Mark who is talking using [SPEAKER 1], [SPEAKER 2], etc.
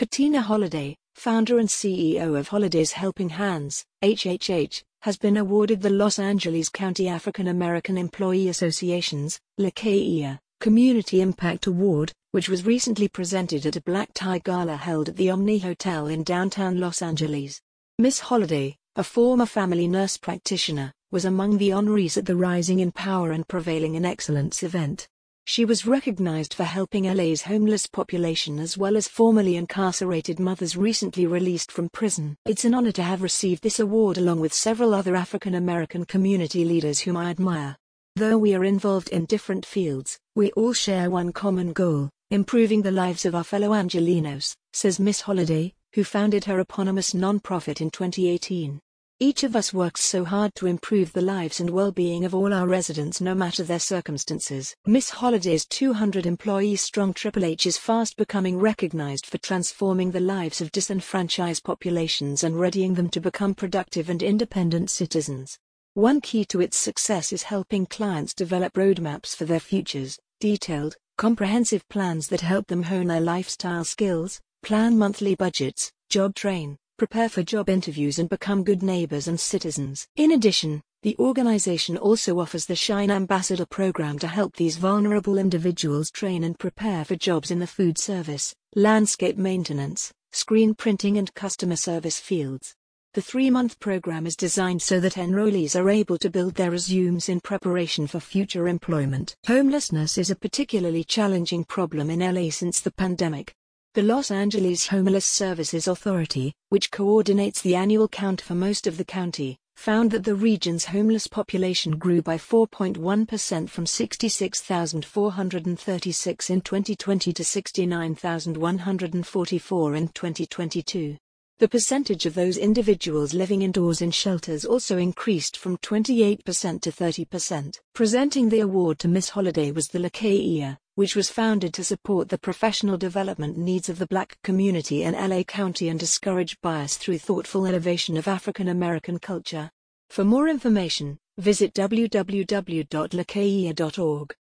[SPEAKER 1] Katina Holliday, founder and CEO of Holliday's Helping Hands, HHH, has been awarded the Los Angeles County African American Employee Association's LACAIA Community Impact Award, which was recently presented at a black tie gala held at the Omni Hotel in downtown Los Angeles. Miss Holliday, a former family nurse practitioner, was among the honorees at the Rising in Power and Prevailing in Excellence event. She was recognized for helping LA's homeless population as well as formerly incarcerated mothers recently released from prison. It's an honor to have received this award along with several other African American community leaders whom I admire. Though we are involved in different fields, we all share one common goal improving the lives of our fellow Angelenos, says Miss Holliday, who founded her eponymous nonprofit in 2018. Each of us works so hard to improve the lives and well-being of all our residents no matter their circumstances. Miss Holliday's 200 employees strong Triple H is fast becoming recognized for transforming the lives of disenfranchised populations and readying them to become productive and independent citizens. One key to its success is helping clients develop roadmaps for their futures, detailed, comprehensive plans that help them hone their lifestyle skills, plan monthly budgets, job train, prepare for job interviews and become good neighbors and citizens. In addition, the organization also offers the Shine Ambassador program to help these vulnerable individuals train and prepare for jobs in the food service, landscape maintenance, screen printing and customer service fields. The three-month program is designed so that enrollees are able to build their resumes in preparation for future employment. Homelessness is a particularly challenging problem in LA since the pandemic. The Los Angeles Homeless Services Authority, which coordinates the annual count for most of the county, found that the region's homeless population grew by 4.1% from 66,436 in 2020 to 69,144 in 2022. The percentage of those individuals living indoors in shelters also increased from 28% to 30%. Presenting the award to Miss Holliday was the LACAIA, which was founded to support the professional development needs of the black community in LA County and discourage bias through thoughtful elevation of African American culture. For more information, visit www.lacaia.org.